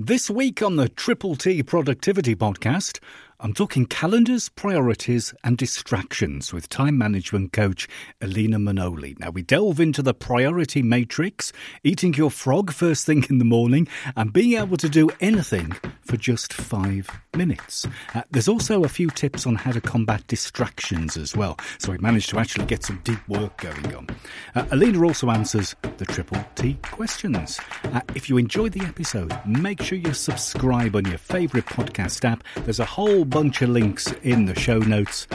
This week on the Triple T Productivity Podcast, I'm talking calendars, priorities, and distractions with time management coach Elena Manole. Now, we delve into the priority matrix, eating your frog first thing in the morning, and being able to do anything for just five minutes. Uh, there's also a few tips on how to combat distractions as well, so we managed to actually get some deep work going on. Uh, Alina also answers the Triple T questions. Uh, if you enjoyed the episode, make sure you subscribe on your favourite podcast app. There's a whole bunch of links in the show notes.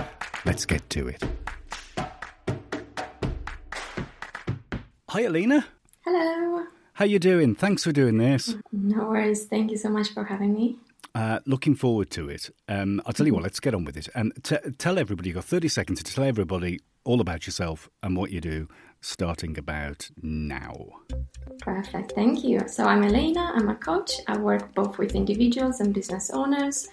Let's get to it. Hi, Elena. Hello. How you doing? Thanks for doing this. No worries. Thank you so much for having me. Uh, looking forward to it. Um, I'll tell you what, let's get on with it. And t- tell everybody, you've got 30 seconds to tell everybody all about yourself and what you do, starting about now. Perfect. Thank you. So I'm Elena. I'm a coach. I work both with individuals and business owners,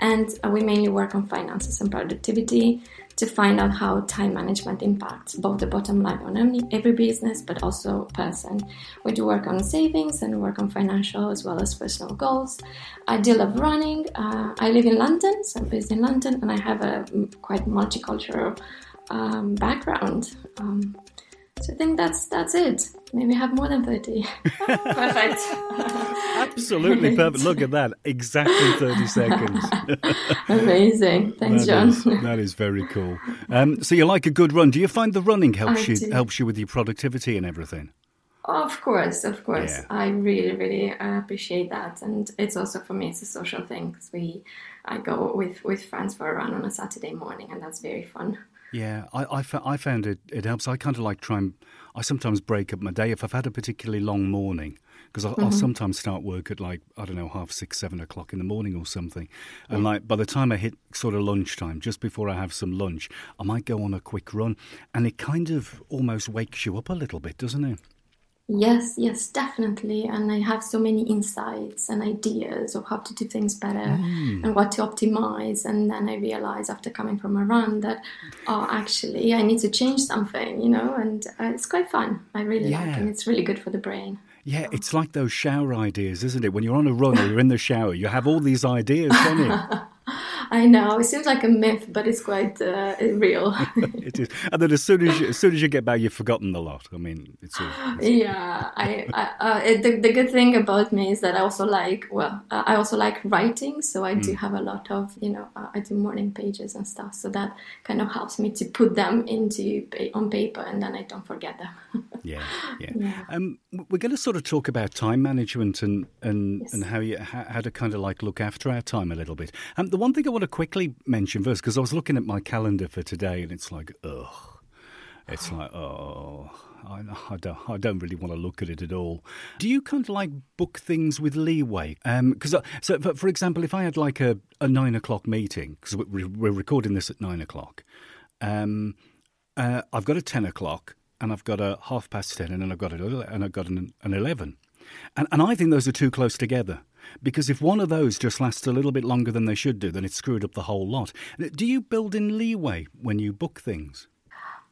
and we mainly work on finances and productivity to find out how time management impacts both the bottom line on every business but also person. We do work on savings and work on financial as well as personal goals. I do love running. Uh, I live in London, so I'm based in London, and I have a quite multicultural um, background. Um, so I think that's that's it. Maybe have more than thirty. perfect. Absolutely perfect. Look at that. Exactly thirty seconds. Amazing. Thanks, that Jon. Is, that is very cool. Um, so you like a good run? Do you find the running helps I you do. helps you with your productivity and everything? Of course, of course. Yeah. I really, really uh, appreciate that, and it's also for me, it's a social thing because we, I go with with friends for a run on a Saturday morning, and that's very fun. Yeah, I, I, I found it, it helps. I kind of like try and, I sometimes break up my day if I've had a particularly long morning, because I'll, I'll mm-hmm. sometimes start work at like, I don't know, half six, seven o'clock in the morning or something. And like by the time I hit sort of lunchtime, just before I have some lunch, I might go on a quick run. And it kind of almost wakes you up a little bit, doesn't it? Yes, yes, definitely. And I have so many insights and ideas of how to do things better and what to optimize. And then I realize after coming from a run that, oh, actually, I need to change something, you know, and uh, it's quite fun. I really like it. Yeah. And it's really good for the brain. Yeah, it's like those shower ideas, isn't it? When you're on a run or you're in the shower, you have all these ideas, don't you? I know it seems like a myth, but it's quite uh, real. it is. And then as soon as you, as soon as you get back, you've forgotten the lot. I mean, it's all. yeah, I, I uh, it, the, the good thing about me is that I also like well, uh, I also like writing, so I do have a lot of you know uh, I do morning pages and stuff, so that kind of helps me to put them into on paper, and then I don't forget them. Yeah, yeah. Yeah. Um, we're going to sort of talk about time management and and, Yes. and how you how, how to kind of like look after our time a little bit. Um, the one thing I want to quickly mention first, because I was looking at my calendar for today, and it's like, ugh, it's like, oh. I, I don't. I don't really want to look at it at all. Do you kind of like book things with leeway? Because so, for, example, if I had like a, a nine o'clock meeting, because we're, recording this at nine o'clock, um, uh, I've got a ten o'clock, and I've got a half past ten, and then I've got a, and I've got an, an eleven, and and I think those are too close together. Because if one of those just lasts a little bit longer than they should do, then it's screwed up the whole lot. Do you build in leeway when you book things?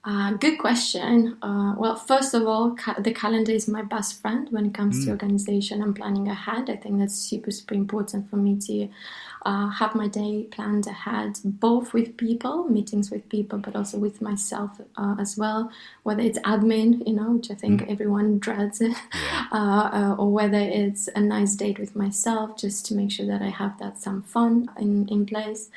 Uh, good question. Uh, well, first of all, ca- the calendar is my best friend when it comes to organization and planning ahead. I think that's super, super important for me to uh, have my day planned ahead, both with people, meetings with people, but also with myself uh, as well. Whether it's admin, you know, which I think everyone dreads uh, uh, or whether it's a nice date with myself, just to make sure that I have that some fun in, in place.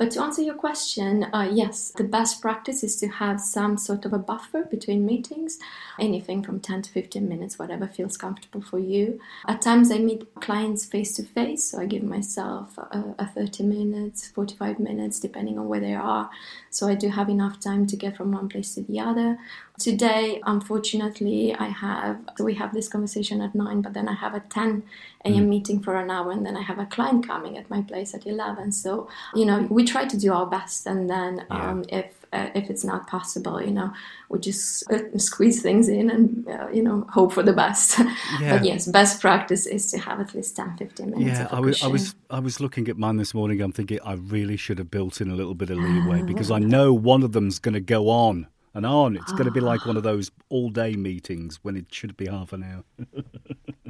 But to answer your question, uh, yes, the best practice is to have some sort of a buffer between meetings, anything from 10 to 15 minutes, whatever feels comfortable for you. At times, I meet clients face to face, so I give myself a, a 30 minutes, 45 minutes, depending on where they are. So I do have enough time to get from one place to the other. Today, unfortunately, I have so we have this conversation at nine, but then I have a 10 a.m. meeting for an hour, and then I have a client coming at my place at 11. So you know, we try to do our best, and then um, if uh, if it's not possible, you know, we just uh, squeeze things in and uh, you know hope for the best. Yeah. but yes, best practice is to have at least 10, 15 minutes. Yeah, I was, I was, I was looking at mine this morning. I'm thinking I really should have built in a little bit of leeway because I know one of them's going to go on and on. It's going to be like one of those all-day meetings when it should be half an hour.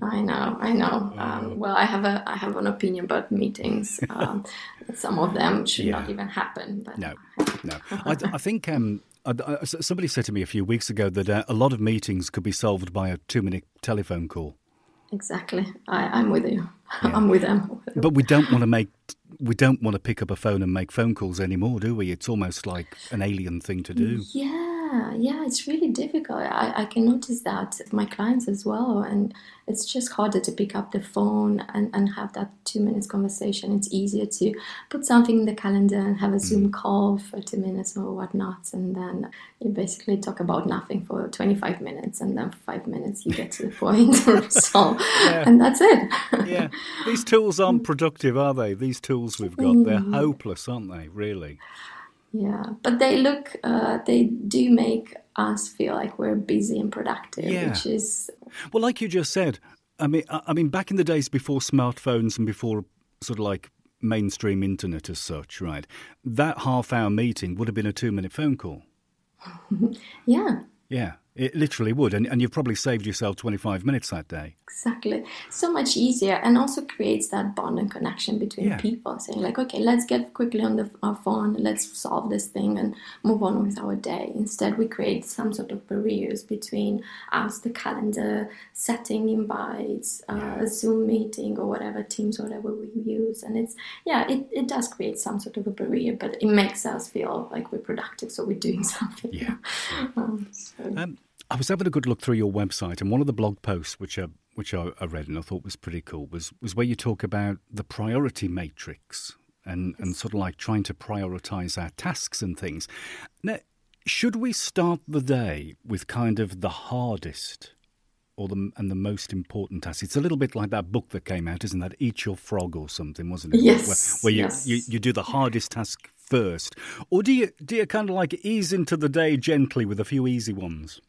I know, I know. Um, well, I have a I have an opinion about meetings. Um, some of them should yeah. not even happen. But no, no. I, I think um, I, I, somebody said to me a few weeks ago that uh, a lot of meetings could be solved by a two-minute telephone call. Exactly, I, I, am with you. Yeah. I'm with them. But we don't want to make we don't want to pick up a phone and make phone calls anymore, do we? It's almost like an alien thing to do. Yeah, yeah, it's really difficult. I, I can notice that my clients as well, and it's just harder to pick up the phone and, and have that two minutes conversation. It's easier to put something in the calendar and have a mm. Zoom call for two minutes or whatnot, and then you basically talk about nothing for 25 minutes, and then five minutes you get to the point, so, yeah. and that's it. yeah, these tools aren't productive, are they? These tools we've got, they're mm. hopeless, aren't they? Really. Yeah, but they look, uh, they do make us feel like we're busy and productive, yeah. which is well, like you just said. I mean, I mean, back in the days before smartphones and before sort of like mainstream internet as such, right? That half-hour meeting would have been a two-minute phone call. yeah. Yeah. It literally would. And, and you've probably saved yourself 25 minutes that day. Exactly. So much easier and also creates that bond and connection between yeah. people saying, like, okay, let's get quickly on the, our phone, let's solve this thing and move on with our day. Instead, we create some sort of barriers between us, the calendar, setting invites, uh, a Zoom meeting or whatever, Teams, whatever we use. And it's, yeah, it, it does create some sort of a barrier, but it makes us feel like we're productive, so we're doing something. Yeah. um, so. um, I was having a good look through your website, and one of the blog posts which I which I, I read and I thought was pretty cool was was where you talk about the priority matrix and and sort of like trying to prioritize our tasks and things. Now, should we start the day with kind of the hardest or the and the most important task? It's a little bit like that book that came out, isn't that? Eat Your Frog or something, wasn't it? Yes. Where, where you, yes. you, you do the hardest task first, or do you do you kind of like ease into the day gently with a few easy ones?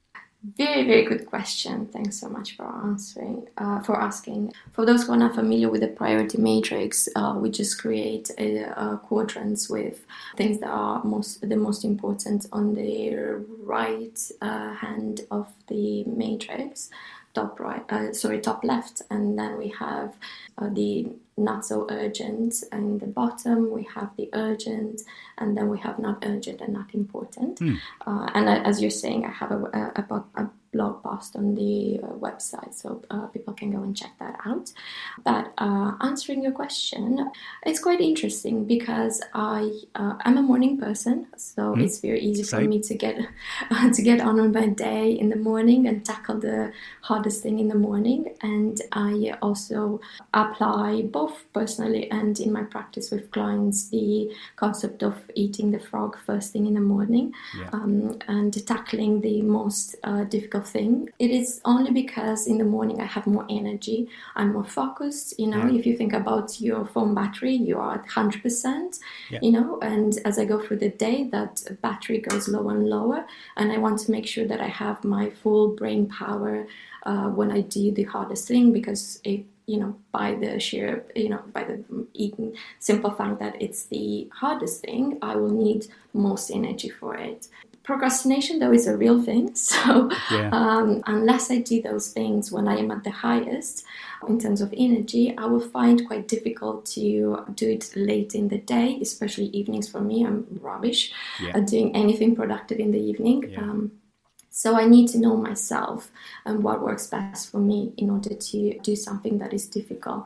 Very, very good question. Thanks so much for answering, uh, for asking. For those who are not familiar with the priority matrix, uh, we just create a, a quadrants with things that are most the most important on the right uh, hand of the matrix, top right, uh, sorry, top left, and then we have uh, the not so urgent and the bottom we have the urgent and then we have not urgent and not important mm. uh, and as you're saying i have a, a, a, blog post on the uh, website, so uh, people can go and check that out. But uh, answering your question, it's quite interesting because I am uh, a morning person, so mm. it's very easy Same. for me to get to get on with my day in the morning and tackle the hardest thing in the morning. And I also apply both personally and in my practice with clients the concept of eating the frog first thing in the morning yeah. um, and tackling the most uh, difficult thing. It is only because in the morning I have more energy, I'm more focused. You know, yeah. if you think about your phone battery, you are at 100%, yeah. you know, and as I go through the day, that battery goes lower and lower. And I want to make sure that I have my full brain power uh, when I do the hardest thing because it you know, by the sheer, you know, by the simple fact that it's the hardest thing, I will need most energy for it procrastination though is a real thing so yeah. um, unless i do those things when i am at the highest in terms of energy i will find quite difficult to do it late in the day especially evenings for me i'm rubbish yeah. at doing anything productive in the evening yeah. um, so I need to know myself and what works best for me in order to do something that is difficult.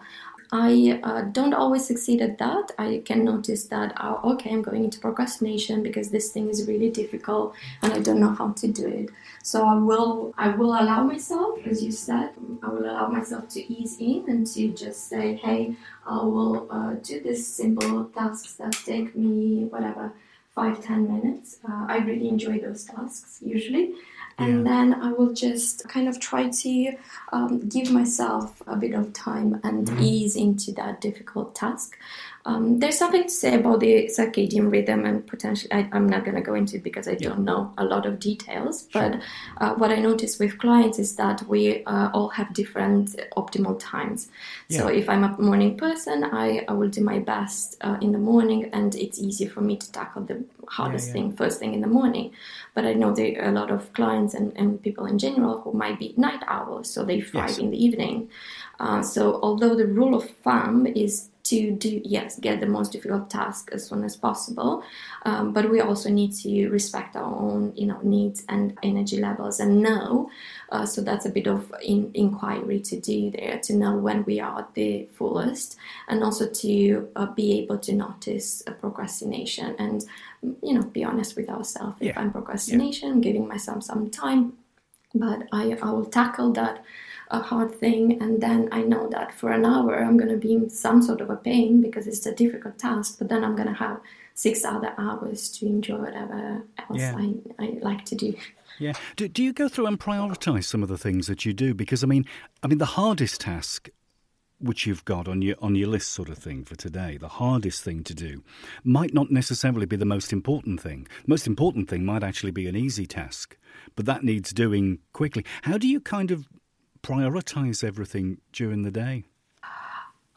I uh, don't always succeed at that. I can notice that, oh, okay, I'm going into procrastination because this thing is really difficult and I don't know how to do it. So I will, I will allow myself, as you said, I will allow myself to ease in and to just say, hey, I will uh, do these simple tasks that take me whatever five ten minutes. Uh, I really enjoy those tasks usually and yeah. then I will just kind of try to um, give myself a bit of time and mm-hmm. ease into that difficult task. Um, there's something to say about the circadian rhythm, and potentially, I, am not going to go into it because I yeah. don't know a lot of details. Sure. But uh, what I notice with clients is that we uh, all have different optimal times. Yeah. So if I'm a morning person, I, I will do my best uh, in the morning, and it's easier for me to tackle the hardest yeah, thing first thing in the morning. But I know there are a lot of clients and, and people in general who might be night owls, so they thrive yes. in the evening. Uh, so although the rule of thumb is to do yes get the most difficult task as soon as possible um, but we also need to respect our own you know needs and energy levels and know uh, so that's a bit of in, inquiry to do there to know when we are at the fullest and also to uh, be able to notice procrastination and you know be honest with ourselves yeah. if i'm procrastination yeah. giving myself some time but I, I will tackle that a hard thing and then I know that for an hour I'm going to be in some sort of a pain because it's a difficult task but then I'm going to have six other hours to enjoy whatever else yeah. I, I like to do. Yeah. Do, do you go through and prioritize some of the things that you do? Because I mean, I mean, the hardest task which you've got on your on your list sort of thing for today, the hardest thing to do, might not necessarily be the most important thing. The most important thing might actually be an easy task, but that needs doing quickly. How do you kind of prioritize everything during the day?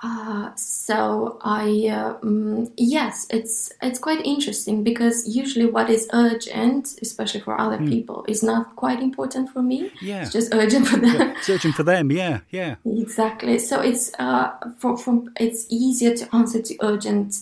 Uh, so I uh, mm, yes, it's it's quite interesting because usually what is urgent, especially for other mm. people, is not quite important for me. Yeah, it's just urgent for them. It's urgent for them. Yeah, yeah. Exactly. So it's uh for, for it's easier to answer to urgent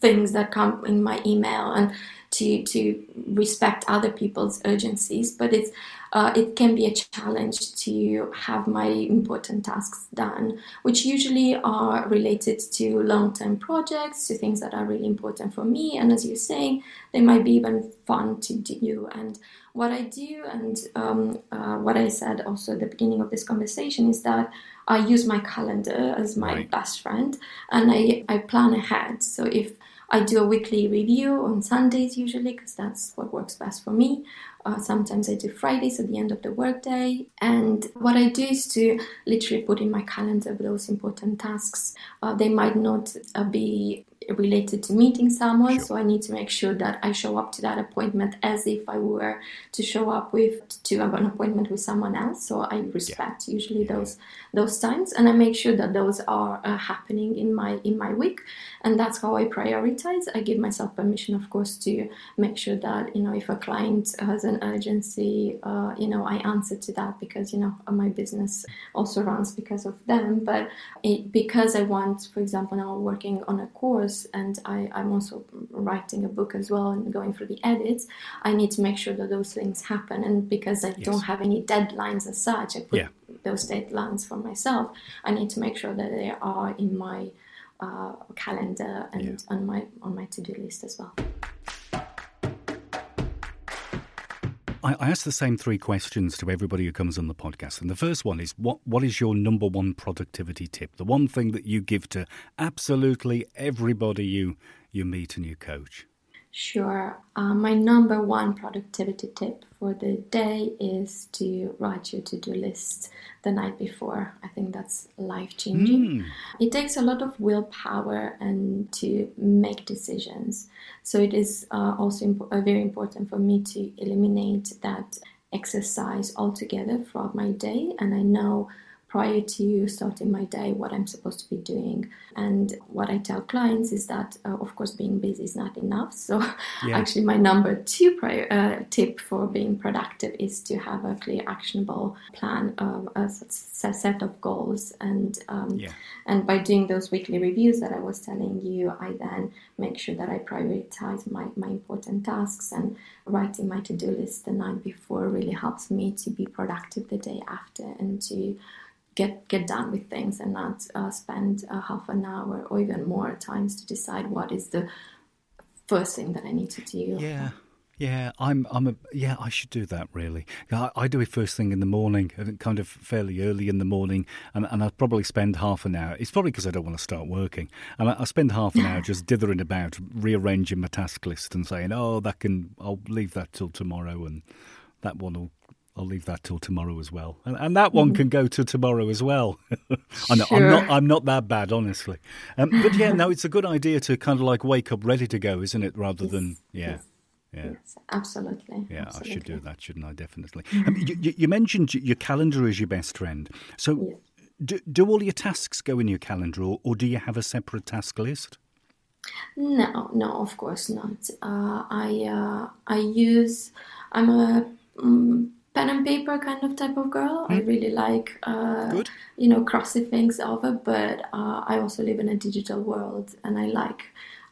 things that come in my email and to to respect other people's urgencies, but it's uh, it can be a challenge to have my important tasks done, which usually are related to long term projects, to things that are really important for me. And as you're saying, they might be even fun to do. And what I do, and um, uh, what I said also at the beginning of this conversation, is that I use my calendar as my right. best friend and I, I plan ahead. So if I do a weekly review on Sundays usually because that's what works best for me. Uh, sometimes I do Fridays at the end of the workday. And what I do is to literally put in my calendar those important tasks. Uh, they might not uh, be related to meeting someone, sure. so I need to make sure that I show up to that appointment as if I were to show up with to have an appointment with someone else. So I respect yeah. usually yeah. those those times, and I make sure that those are uh, happening in my in my week, and that's how I prioritize. I give myself permission, of course, to make sure that you know if a client has an urgency, uh, you know I answer to that because you know my business also runs because of them, but it, because I want, for example, now working on a course and I, I'm also writing a book as well and going through the edits, I need to make sure that those things happen. And because I yes. don't have any deadlines as such, I put yeah. those deadlines for myself. I need to make sure that they are in my uh, calendar and yeah. on my on my to do list as well. I, I ask the same three questions to everybody who comes on the podcast. And the first one is what, what is your number one productivity tip? The one thing that you give to absolutely everybody you, you meet and you coach? Sure. Uh, my number one productivity tip for the day is to write your to do list the night before. I think that's life changing. Mm. It takes a lot of willpower and to make decisions. So it is uh, also imp- uh, very important for me to eliminate that exercise altogether throughout my day. And I know prior to starting my day what I'm supposed to be doing. And what I tell clients is that, uh, of course, being busy is not enough. So, yeah. actually, my number two prior, uh, tip for being productive is to have a clear, actionable plan, of a set of goals. And um, yeah. and by doing those weekly reviews that I was telling you, I then make sure that I prioritize my, my important tasks and writing my to-do list the night before really helps me to be productive the day after and to get get done with things and not uh, spend uh, half an hour or even more times to decide what is the first thing that I need to do. Yeah. Yeah, I'm. I'm a. Yeah, I should do that. Really, I, I do it first thing in the morning, kind of fairly early in the morning, and, and I probably spend half an hour. It's probably because I don't want to start working, and I, I spend half an hour just dithering about, rearranging my task list, and saying, "Oh, that can. I'll leave that till tomorrow, and that one will I'll leave that till tomorrow as well, and, and that one mm. can go to tomorrow as well. I sure. I'm not I'm not that bad, honestly. Um, but yeah, no, it's a good idea to kind of like wake up ready to go, isn't it? Rather yes. than yeah. Yes. Yeah. Yes, absolutely. Yeah, absolutely. I should do that, shouldn't I? Definitely. Um, you, you, mentioned your calendar is your best friend. So, yes. do, do all your tasks go in your calendar, or, or do you have a separate task list? No, no, of course not. Uh, I uh, I use. I'm a um, pen and paper kind of type of girl. I hmm. really like, uh, you know, crossing things over, but uh, I also live in a digital world, and I like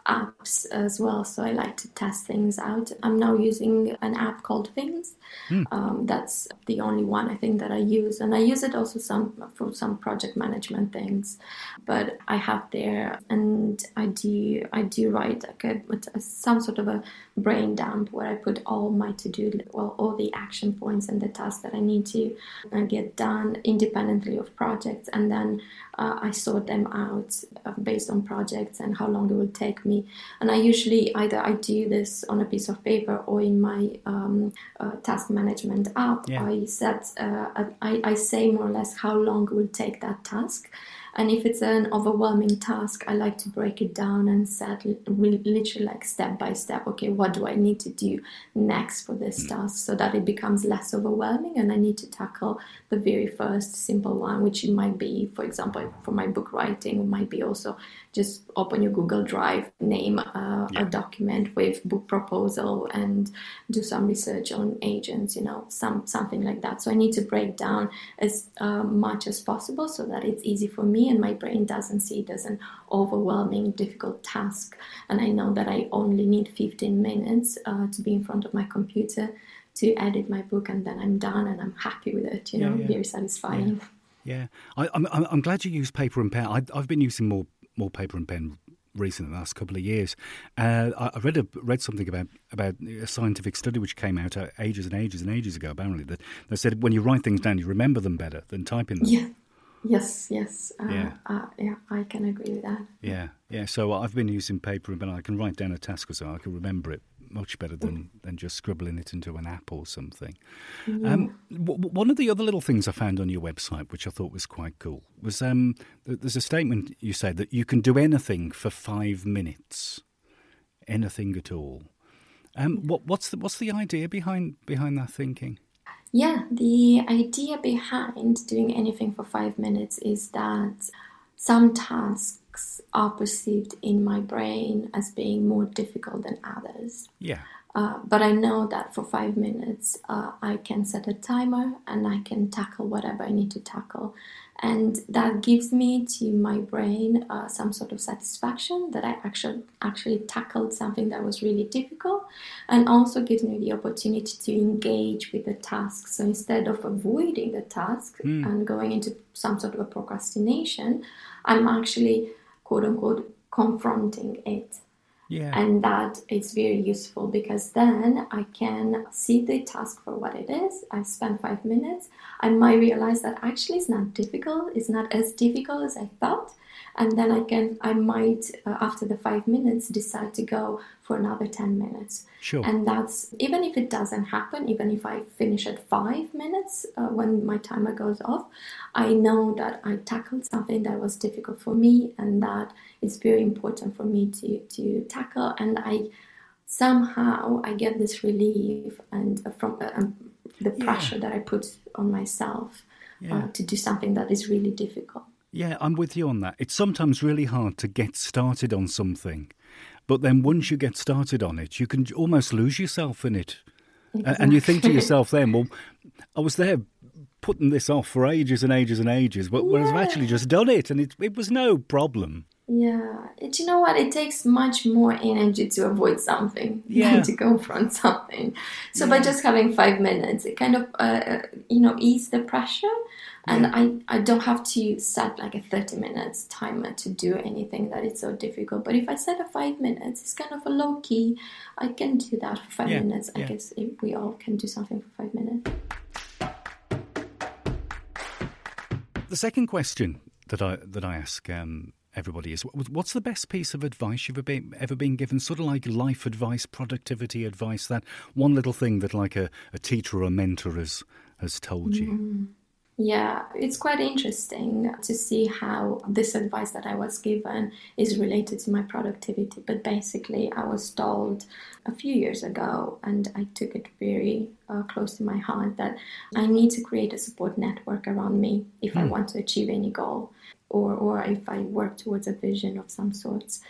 apps as well. So I like to test things out. I'm now using an app called Things. Mm. Um, that's the only one I think that I use, and I use it also some for some project management things. But I have there, and I do I do write like a, some sort of a brain dump where I put all my to do well all the action points and the tasks that I need to uh, get done independently of projects, and then uh, I sort them out uh, based on projects and how long it will take me. And I usually either I do this on a piece of paper or in my um, uh, task management app. Yeah. I set uh, I, I say more or less how long it will take that task and if it's an overwhelming task, I like to break it down and set literally like step by step. Okay, what do I need to do next for this task so that it becomes less overwhelming? And I need to tackle the very first simple one, which it might be, for example, for my book writing, it might be also just open your Google Drive, name uh, yeah. a document with book proposal, and do some research on agents. You know, some something like that. So I need to break down as uh, much as possible so that it's easy for me and my brain doesn't see it as an overwhelming, difficult task. And I know that I only need 15 minutes uh, to be in front of my computer to edit my book, and then I'm done and I'm happy with it. You know, yeah, yeah. very satisfying. Yeah, I, am I'm, I'm glad you use paper and pen. I, I've been using more more paper and pen recently, the last couple of years. Uh, I read a, read something about about a scientific study which came out ages and ages and ages ago, apparently that they said when you write things down, you remember them better than typing them. Yeah. Yes, yes, uh, yeah, uh, yeah, I can agree with that. Yeah, yeah. So I've been using paper, but I can write down a task or so. I can remember it much better than, than just scribbling it into an app or something. Yeah. Um, w- one of the other little things I found on your website, which I thought was quite cool, was um, there's a statement you said that you can do anything for five minutes, anything at all. Um, what, what's the what's the idea behind behind that thinking? Yeah, the idea behind doing anything for five minutes is that some tasks are perceived in my brain as being more difficult than others. Yeah. Uh, but I know that for five minutes, uh, I can set a timer and I can tackle whatever I need to tackle and that gives me to my brain uh, some sort of satisfaction that I actually actually tackled something that was really difficult, and also gives me the opportunity to engage with the task. So instead of avoiding the task mm. and going into some sort of a procrastination, I'm actually quote unquote confronting it. Yeah. And that is very useful because then I can see the task for what it is. I spend five minutes. I might realize that actually it's not difficult. It's not as difficult as I thought and then I can I might uh, after the five minutes decide to go for another ten minutes. Sure. And that's even if it doesn't happen, even if I finish at five minutes uh, when my timer goes off, I know that I tackled something that was difficult for me, and that it's very important for me to to tackle, and I somehow I get this relief and uh, from uh, um, the pressure yeah. that I put on myself uh, to do something that is really difficult. Yeah, I'm with you on that. It's sometimes really hard to get started on something, but then once you get started on it, you can almost lose yourself in it. Exactly. And you think to yourself then, well, I was there putting this off for ages and ages and ages, but yeah. I've actually just done it and it, it was no problem. Yeah, do you know what? It takes much more energy to avoid something yeah. than to confront something. So yeah. by just having five minutes, it kind of, uh, uh you know, ease the pressure. And I, I don't have to set like a 30 minutes timer to do anything that is so difficult. But if i set a five minutes it's kind of a low key. I can do that for five yeah, minutes. I guess if we all can do something for five minutes. The second question that i that i ask um, everybody is what's the best piece of advice you've ever been, given sort of like life advice productivity advice that one little thing that like a, a teacher or a mentor has has told you? Mm. Yeah, it's quite interesting to see how this advice that I was given is related to my productivity. But basically, I was told a few years ago, and I took it very uh, close to my heart, that I need to create a support network around me if mm. I hmm. want to achieve any goal or, or if I work towards a vision of some sorts.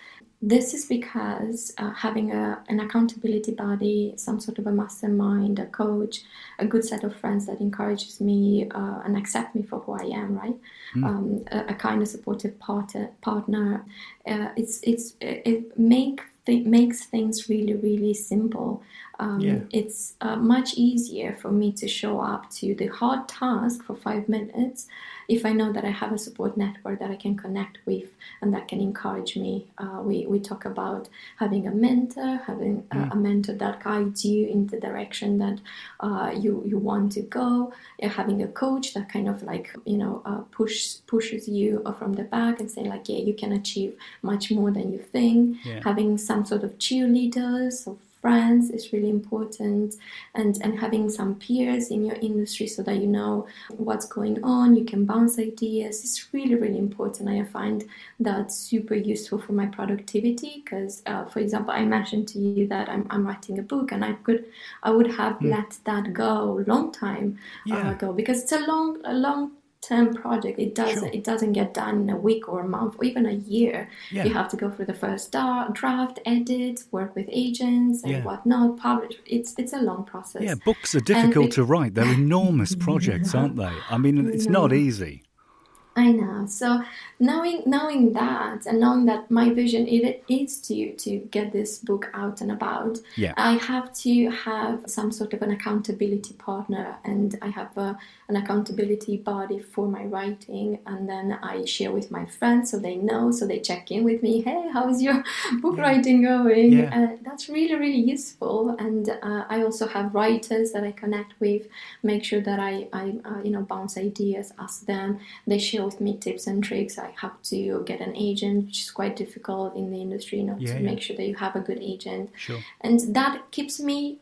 This is because uh, having a, an accountability body, some sort of a mastermind, a coach, a good set of friends that encourages me uh, and accept me for who I am, right? Mm. Um, a, a, kind of supportive partner, partner. Uh, it's it's it make th- makes things really really simple. Um, yeah. It's uh, much easier for me to show up to the hard task for five minutes if I know that I have a support network that I can connect with and that can encourage me. Uh, we, we talk about having a mentor, having a, mm. a, mentor that guides you in the direction that uh, you, you want to go, uh, having a coach that kind of like, you know, uh, push, pushes you from the back and say like, yeah, you can achieve much more than you think. Yeah. Having some sort of cheerleaders or friends is really important and and having some peers in your industry so that you know what's going on you can bounce ideas is really really important i find that super useful for my productivity because uh, for example i mentioned to you that I'm, I'm writing a book and i could i would have mm. let that go long time yeah. uh, ago because it's a long a long term project it doesn't sure. it doesn't get done in a week or a month or even a year. Yeah. you have to go through the first draft edit work with agents and yeah. whatnot publish. It's it's a long process. Yeah books are difficult to write. They're enormous projects aren't they? I mean it's not easy I know. So knowing knowing that and knowing that my vision it is to to get this book out and about, yeah. I have to have some sort of an accountability partner, and I have a, an accountability body for my writing, and then I share with my friends so they know, so they check in with me. Hey, how's your book yeah. writing going? Yeah. Uh, that's really really useful, and uh, I also have writers that I connect with, make sure that I I uh, you know bounce ideas, ask them, they share with me tips and tricks. I have to get an agent, which is quite difficult in the industry, you know, yeah, to yeah. make sure that you have a good agent. Sure. And that keeps me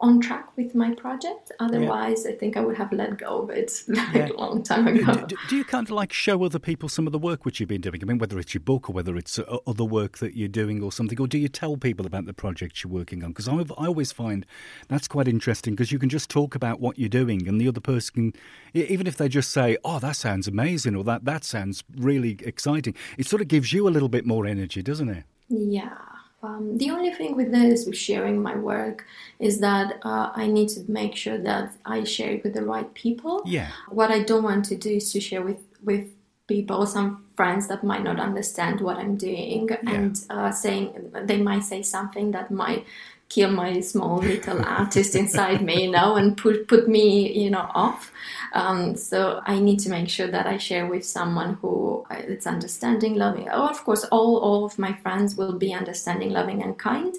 on track with my project. Otherwise, yeah. I think I would have let go of it like yeah. a long time ago. Do, do, you kind of like show other people some of the work which you've been doing? I mean, whether it's your book or whether it's uh, other work that you're doing or something, or do you tell people about the projects you're working on? Because I, I always find that's quite interesting because you can just talk about what you're doing, and the other person can, even if they just say, "Oh, that sounds amazing," or "That that sounds really exciting," it sort of gives you a little bit more energy, doesn't it? Yeah. Um, the only thing with this, with sharing my work, is that uh, I need to make sure that I share it with the right people. Yeah. What I don't want to do is to share with with people, some friends that might not understand what I'm doing, yeah. and uh, saying they might say something that might kill my small little artist inside me, you know, and put put me, you know, off. Um, so I need to make sure that I share with someone who uh, understanding, loving. Oh, of course, all all of my friends will be understanding, loving, and kind.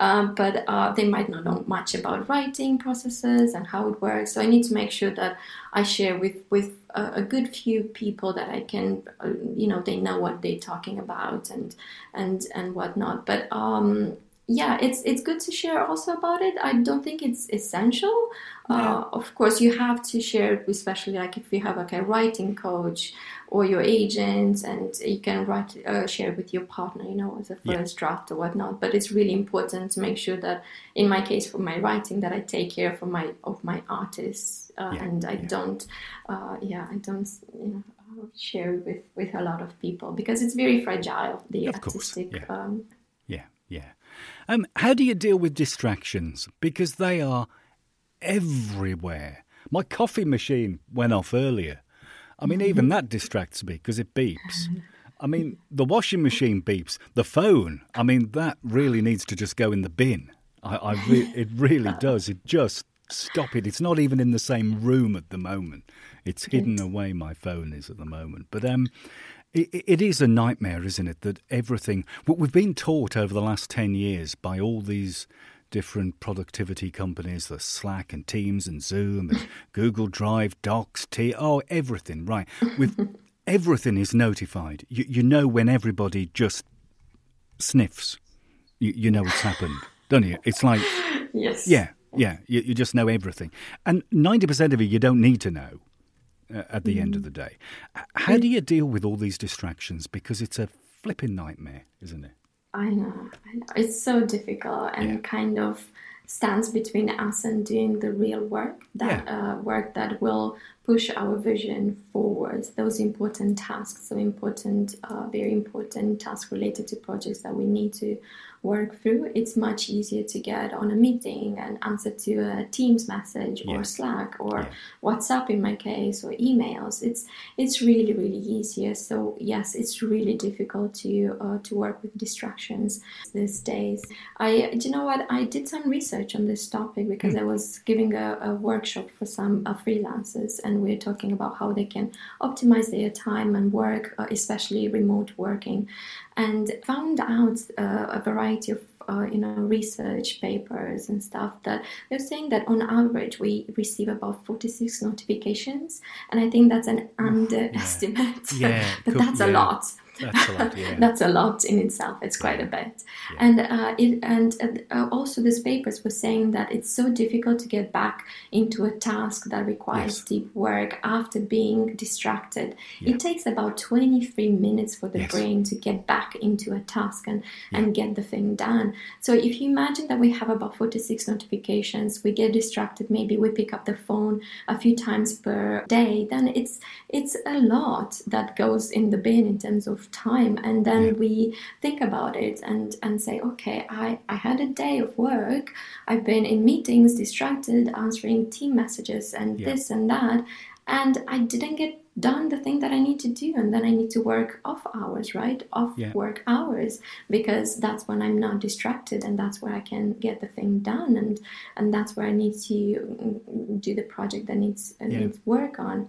Um, but uh, they might not know much about writing processes and how it works. So I need to make sure that I share with with a, a good few people that I can, uh, you know, they know what they're talking about and and and whatnot. But um, yeah, it's it's good to share also about it. I don't think it's essential. Yeah. Uh, of course, you have to share it, especially like if you have like a writing coach or your agent, and you can write uh, share it with your partner, you know, as a first yeah. draft or whatnot. But it's really important to make sure that, in my case, for my writing, that I take care of my of my artists, uh, yeah. and I don't, uh, yeah, I don't, you know share with with a lot of people because it's very fragile the of artistic yeah. Um, yeah yeah um, how do you deal with distractions? Because they are everywhere. My coffee machine went off earlier. I mean, even that distracts me because it beeps. I mean, the washing machine beeps. The phone, I mean, that really needs to just go in the bin. I, I re- it really does. It just stop it. It's not even in the same room at the moment. It's hidden away. My phone is at the moment. But um, it, it is a nightmare, isn't it? That everything, what we've been taught over the last 10 years by all these different productivity companies, the Slack and Teams and Zoom and Google Drive, Docs, T, oh, everything, right. With everything is notified. You, you know when everybody just sniffs, you, you know it's happened, don't you? It's like, yes. Yeah. Yeah, you, you just know everything. And 90% of it you don't need to know at the mm. end of mm. the day. How do you deal with all these distractions? Because it's a flipping nightmare, isn't it? I know, I know. It's so difficult and yeah. kind of stands between us and doing the real work that yeah. uh, work that will push our vision forward those important tasks so important uh, very important tasks related to projects that we need to work through, it's much easier to get on a meeting and answer to a Teams message yeah. or Slack or yeah. WhatsApp in my case or emails. It's it's really really easier. So yes, it's really difficult to uh, to work with distractions these days. I you know what I did some research on this topic because mm. I was giving a, a workshop for some uh, freelancers and we are talking about how they can optimize their time and work, uh, especially remote working and found out uh, a variety of uh, you know research papers and stuff that they're saying that on average we receive about 46 notifications and i think that's an underestimate yeah. yeah. but that's yeah. a lot that's a lot. Yeah. That's a lot in itself. It's quite a bit. Yeah. And uh, it, and uh, also these papers were saying that it's so difficult to get back into a task that requires yes. deep work after being distracted. Yeah. It takes about 23 minutes for the yes. brain to get back into a task and, and get the thing done. So if you imagine that we have about 46 notifications, we get distracted, maybe we pick up the phone a few times per day, then it's it's a lot that goes in the bin in terms of time and then yeah. we think about it and and say okay i i had a day of work i've been in meetings distracted answering team messages and yeah. this and that and i didn't get done the thing that I need to do, and then I need to work off hours, right? Off yeah. work hours, because that's when I'm not distracted, and that's where I can get the thing done, and and that's where I need to mm, do the project that needs needs work on.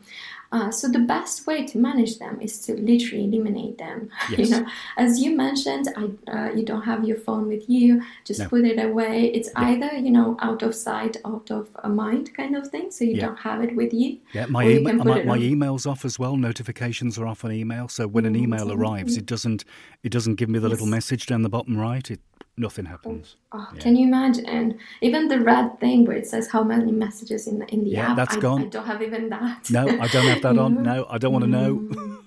Uh, so the best way to manage them is to literally eliminate them. Yes. you know, as you mentioned, I, uh, you don't have your phone with you. Just no. put it away. It's yeah. either you know out of sight, out of mind kind of thing. So you don't have it with you. Yeah, my email, my, my emails off as well. Notifications are off on email, so when an email mm-hmm. arrives, it doesn't it doesn't give me the yes. little message down the bottom right. It nothing oh, happens. Oh, yeah. Can you imagine? Even the red thing where it says how many messages in the in the yeah, app. that's I, gone. I don't have even that. No, I don't have that on. No, I don't want to know.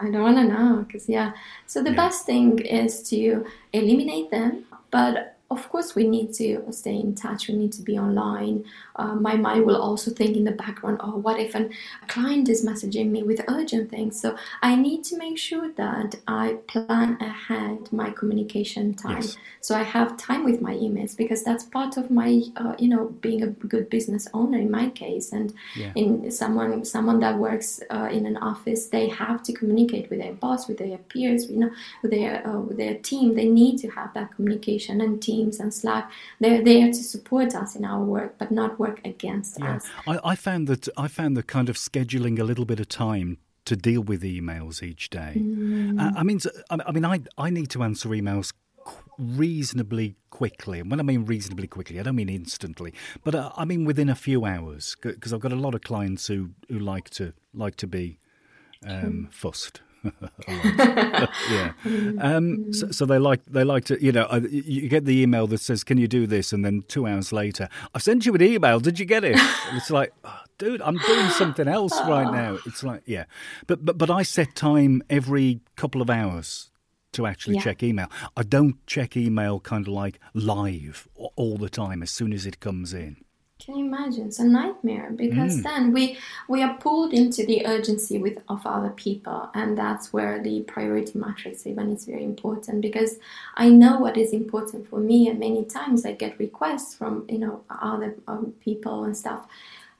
I don't want to know because yeah. So the yeah. best thing is to eliminate them, but of course we need to stay in touch we need to be online. Uh, my mind will also think in the background oh what if an, a client is messaging me with urgent things? So i need to make sure that i plan ahead my communication time. Yes. so i have time with my emails because that's part of my uh, you know being a good business owner in my case. And yeah. in someone someone that works uh, in an office they have to communicate with their boss with their peers you know with their uh, with their team. They need to have that communication and team Teams and Slack, they're there to support us in our work, but not work against yeah. us. I, I found that I found the kind of scheduling a little bit of time to deal with emails each day. Mm. Uh, I mean, I mean, I I need to answer emails reasonably quickly. And when I mean reasonably quickly, I don't mean instantly, but uh, I mean within a few hours because I've got a lot of clients who, who like to like to be um, fussed. yeah. Um, so, so, they like they like to you know you get the email that says can you do this and then two hours later I sent you an email did you get it? it's like oh, dude I'm doing something else right now. It's like yeah, but but but I set time every couple of hours to actually yeah. check email. I don't check email kind of like live all the time as soon as it comes in. Can you imagine? It's a nightmare because mm. then we we are pulled into the urgency with of other people, and that's where the priority matrix even is very important because I know what is important for me, and many times I get requests from you know other um, people and stuff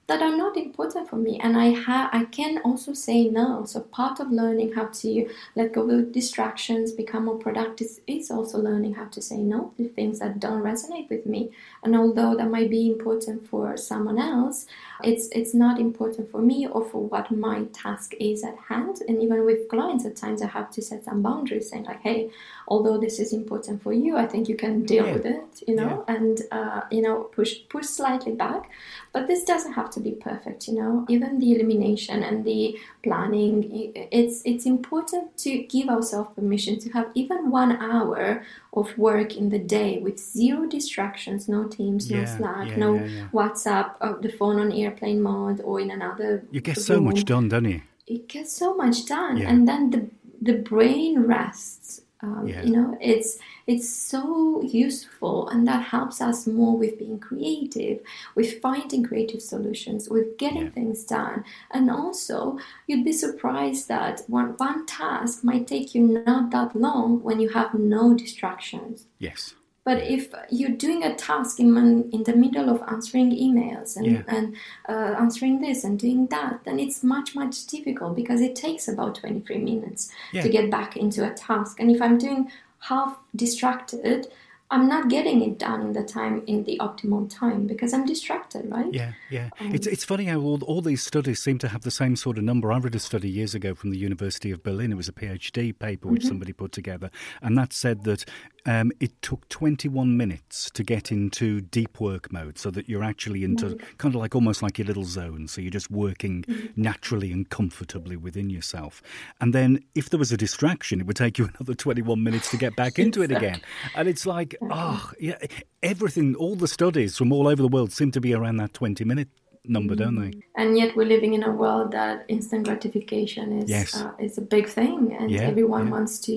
that are not important for me. And i have i can also say no. So part of learning how to let go of distractions become more productive is also learning how to say no to things that don't resonate with me. And although that might be important for someone else it's it's not important for me or for what my task is at hand. And even with clients at times i have to set some boundaries saying like hey although this is important for you i think you can deal yeah. with it you know? Yeah. and uh, you know push push slightly back. But this doesn't have to to be perfect you know even the elimination and the planning it's it's important to give ourselves permission to have even one hour of work in the day with zero distractions no teams no slack yeah, no yeah, yeah. whatsapp uh, the phone on airplane mode or in another You get so much done, don't you? it gets so much done Yeah. and then the the brain rests um, Yeah. you know it's it's so useful and that helps us more with being creative with finding creative solutions with getting Yeah. things done and also you'd be surprised that one, one task might take you not that long when you have no distractions Yes. but if you're doing a task in, in the middle of answering emails and, Yeah. and uh, answering this and doing that, then it's much, much difficult because it takes about 23 minutes Yeah. to get back into a task. And if I'm doing half distracted, I'm not getting it done in the time, in the optimal time because I'm distracted, right? Yeah, yeah. Um, it's it's funny how all, all these studies seem to have the same sort of number. I read a study years ago from the University of Berlin. It was a PhD paper which Mm-hmm. somebody put together, and that said that um, it took 21 minutes to get into deep work mode, so that you're actually into Mm. kind of like almost like your little zone. So you're just working Mm-hmm. naturally and comfortably within yourself. And then if there was a distraction, it would take you another 21 minutes to get back into it again. And it's like, oh, yeah, everything, all the studies from all over the world seem to be around that 20 minute number, don't they? and yet we're living in a world that instant gratification is Yes. uh, is a big thing and Yeah, everyone yeah. wants to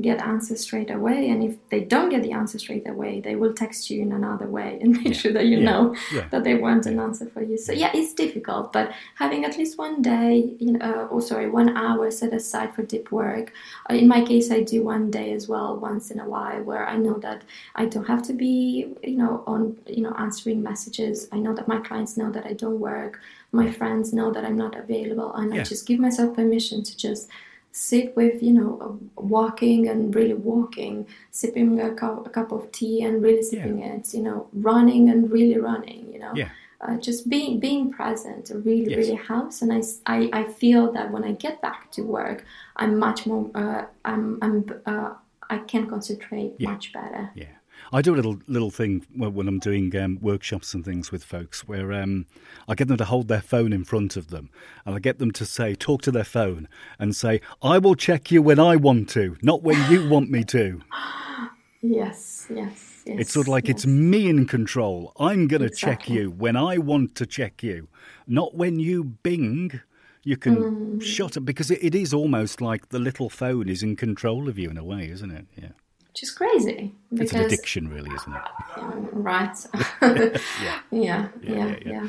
get answers straight away and if they don't get the answer straight away they will text you in another way and make sure that you yeah, know yeah. that they want an answer for you so yeah it's difficult but having at least one day you know uh, oh sorry one hour set aside for deep work uh, in my case i do one day as well once in a while where i know that i don't have to be you know on you know answering messages i know that my clients know that i don't work my friends know that i'm not available and i just give myself permission to just sit with you know walking and really walking sipping a, cu- a cup of tea and really sipping it you know running and really running you know Yeah. uh, just being being present really Yes. really helps and I I feel that when I get back to work I'm much more uh, I'm, I'm uh, I can concentrate Yeah. much better Yeah. I do a little little thing when when I'm doing um, workshops and things with folks where um, I get them to hold their phone in front of them and I get them to say, talk to their phone and say, I will check you when I want to, not when you want me to. yes yes yes It's sort of like it's me in control. I'm going to check you when I want to check you, not when you bing. You can Mm. shut it because it, it is almost like the little phone is in control of you in a way, isn't it? Yeah. Which is crazy It's an addiction, really, isn't it? um, right Yeah. yeah Yeah, yeah yeah, yeah, yeah.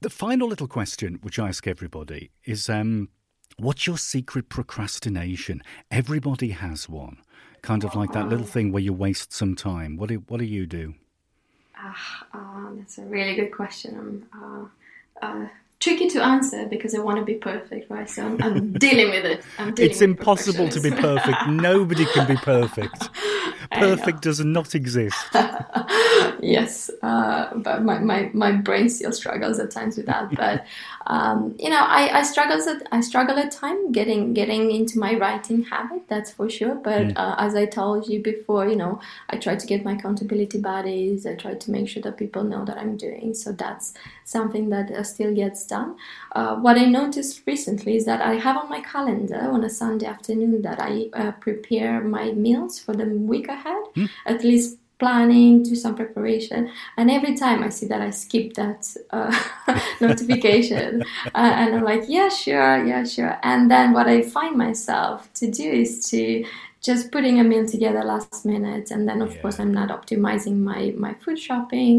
The final little question, which I ask everybody, is um, what's your secret procrastination? Everybody has one. Kind of like that little thing where you waste some time. What do, what do you do? Uh, that's a really good question. I'm uh, uh, tricky to answer because I want to be perfect, right? So I'm, I'm dealing with it. I'm dealing It's with impossible to be perfect. Nobody can be perfect. Perfect does not exist. yes, uh, but my, my, my brain still struggles at times with that. But um, you know, I, I struggle at I struggle at time getting getting into my writing habit. That's for sure. But uh, as I told you before, you know, I try to get my accountability buddies. I try to make sure that people know that I'm doing. So that's something that uh, still gets done. Uh, what I noticed recently is that I have on my calendar on a Sunday afternoon that I uh, prepare my meals for the week ahead, at least planning, do some preparation. And every time I see that, I skip that uh, notification. uh, and I'm like, yeah, sure, yeah, sure. And then what I find myself to do is to just putting a meal together last minute. And then of Yeah. course i'm not optimizing my my food shopping.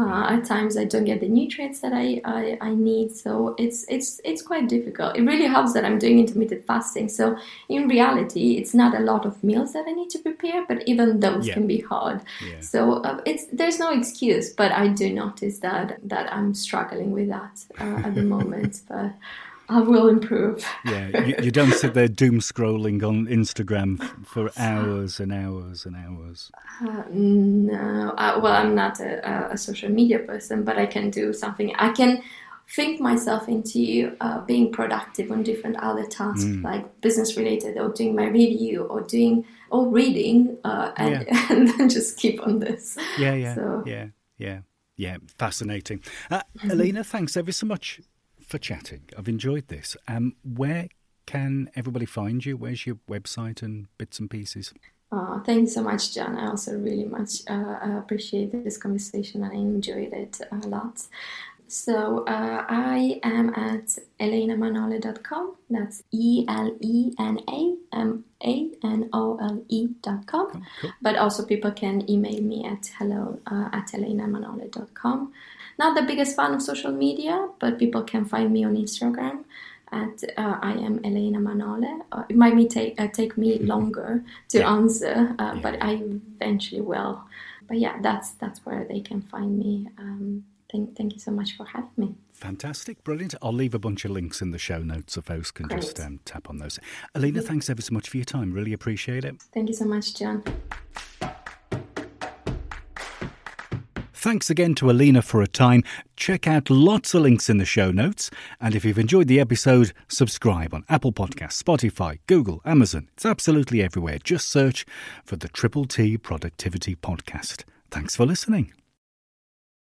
Uh, at times i don't get the nutrients that I, I i need. So it's it's it's quite difficult. It really helps that i'm doing intermittent fasting. So in reality it's not a lot of meals that i need to prepare but even those Yeah. can be hard. Yeah. so uh, it's there's no excuse but i do notice that that i'm struggling with that uh, at the moment. But i will improve Yeah, you, you don't sit there doom scrolling on Instagram for hours and hours and hours. Uh, no, uh, well, I'm not a, a- social media person, but I can do something. I can think myself into uh, being productive on different other tasks, mm. like business related, or doing my review, or doing or reading, uh, and, yeah. and then just keep on this. Yeah, yeah, so. yeah, yeah, yeah. Fascinating, uh, Elena. Thanks ever so much for chatting. I've enjoyed this. Um, where can everybody find you? Where's your website and bits and pieces? Uh, thank you so much, Jon. I also really much uh, appreciate this conversation and I enjoyed it a lot. So uh, I am at elenamanole.com. That's E L E N A M A N O L E.com. Cool. But also people can email me at hello uh, at elenamanole.com. Not the biggest fan of social media, but people can find me on Instagram at uh, I am Elena Manole. Uh, it might take uh, take me longer to yeah. answer, uh, yeah. but I eventually will. But yeah, that's that's where they can find me. Um, thank thank you so much for having me. Fantastic, brilliant. I'll leave a bunch of links in the show notes so folks can Great. just um, tap on those. Elena, yeah. thanks ever so much for your time. Really appreciate it. Thank you so much, Jon. Thanks again to Elena for a time. Check out lots of links in the show notes. And if you've enjoyed the episode, subscribe on Apple Podcasts, Spotify, Google, Amazon. It's absolutely everywhere. Just search for the Triple T Productivity Podcast. Thanks for listening.